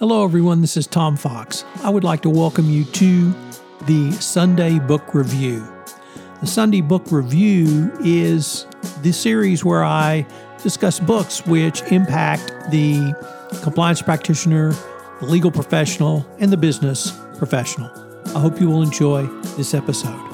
Hello, everyone. This is Tom Fox. I would like to welcome you to the Sunday Book Review. The Sunday Book Review is the series where I discuss books which impact the compliance practitioner, the legal professional, and the business professional. I hope you will enjoy this episode.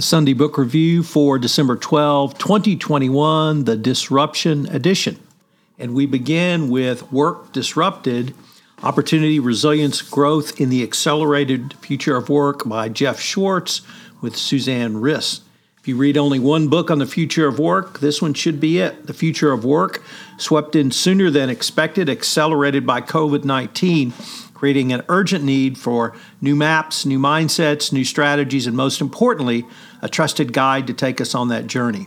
The Sunday Book Review for December 12, 2021, the Disruption Edition. And we begin with Work Disrupted Opportunity, Resilience, Growth in the Accelerated Future of Work by Jeff Schwartz with Suzanne Riss. If you read only one book on the future of work, this one should be it. The Future of Work, swept in sooner than expected, accelerated by COVID 19 creating an urgent need for new maps, new mindsets, new strategies, and most importantly, a trusted guide to take us on that journey.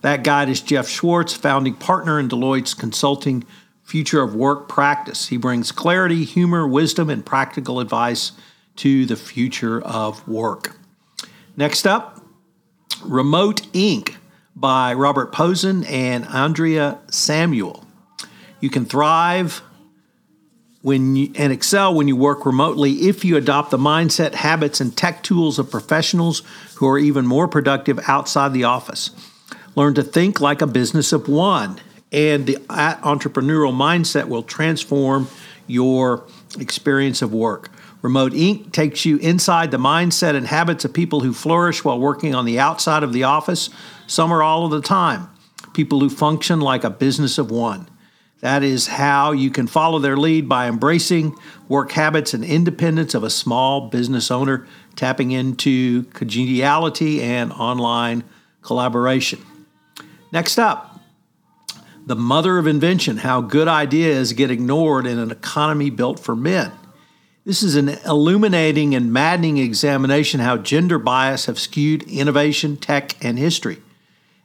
That guide is Jeff Schwartz, founding partner in Deloitte's consulting future of work practice. He brings clarity, humor, wisdom, and practical advice to the future of work. Next up, Remote Inc. by Robert Pozen and Andrea Samuel. You can thrive when you, and excel when you work remotely if you adopt the mindset, habits, and tech tools of professionals who are even more productive outside the office. Learn to think like a business of one, and the entrepreneurial mindset will transform your experience of work. Remote Inc. takes you inside the mindset and habits of people who flourish while working on the outside of the office, some or all of the time. People who function like a business of one. That is how you can follow their lead by embracing work habits and independence of a small business owner, tapping into congeniality and online collaboration. Next up, the mother of invention how good ideas get ignored in an economy built for men. This is an illuminating and maddening examination how gender bias have skewed innovation, tech, and history.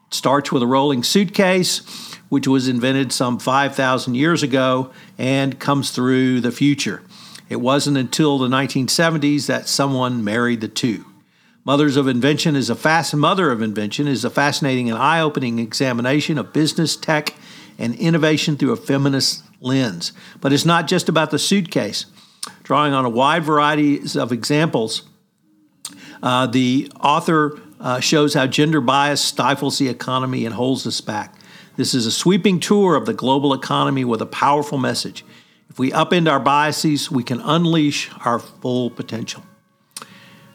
It starts with a rolling suitcase which was invented some 5,000 years ago and comes through the future. It wasn't until the 1970s that someone married the two. Mothers of Invention is a fast mother of invention is a fascinating and eye-opening examination of business, tech, and innovation through a feminist lens. But it's not just about the suitcase. Drawing on a wide variety of examples, uh, the author uh, shows how gender bias stifles the economy and holds us back. This is a sweeping tour of the global economy with a powerful message. If we upend our biases, we can unleash our full potential.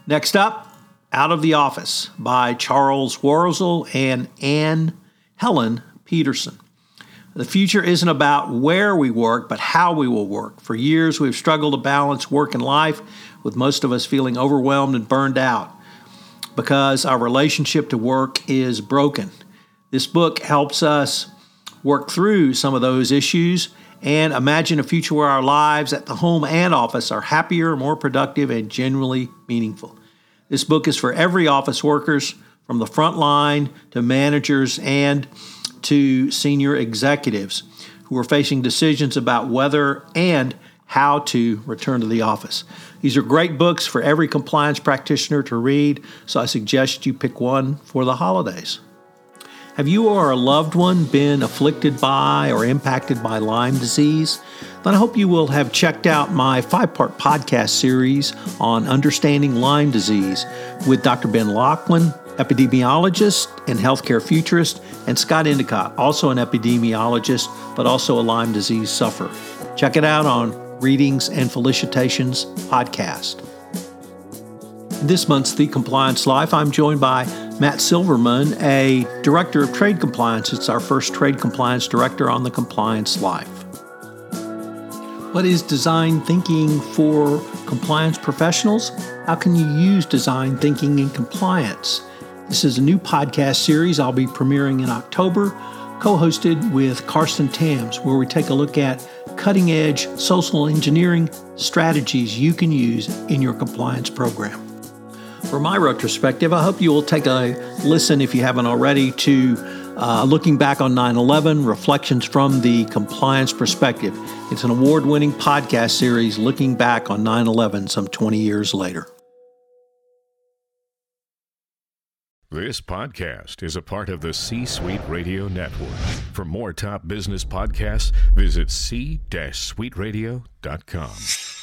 Next up, Out of the Office by Charles Warzel and Anne Helen Petersen. The future isn't about where we work, but how we will work. For years, we've struggled to balance work and life, with most of us feeling overwhelmed and burned out because our relationship to work is broken. This book helps us work through some of those issues and imagine a future where our lives at the home and office are happier, more productive, and genuinely meaningful. This book is for every office workers, from the front line to managers and to senior executives who are facing decisions about whether and how to return to the office. These are great books for every compliance practitioner to read, so I suggest you pick one for the holidays. Have you or a loved one been afflicted by or impacted by Lyme disease? Then I hope you will have checked out my five part podcast series on understanding Lyme disease with Dr. Ben Lachlan, epidemiologist and healthcare futurist, and Scott Endicott, also an epidemiologist, but also a Lyme disease sufferer. Check it out on Readings and Felicitations podcast. This month's The Compliance Life, I'm joined by Matt Silverman, a Director of Trade Compliance. It's our first Trade Compliance Director on The Compliance Life. What is design thinking for compliance professionals? How can you use design thinking in compliance? This is a new podcast series I'll be premiering in October, co hosted with Karsten Tams, where we take a look at cutting edge social engineering strategies you can use in your compliance program. For my retrospective, I hope you will take a listen, if you haven't already, to uh, Looking Back on 9 11 Reflections from the Compliance Perspective. It's an award winning podcast series looking back on 9 11 some 20 years later. This podcast is a part of the C Suite Radio Network. For more top business podcasts, visit c-suiteradio.com.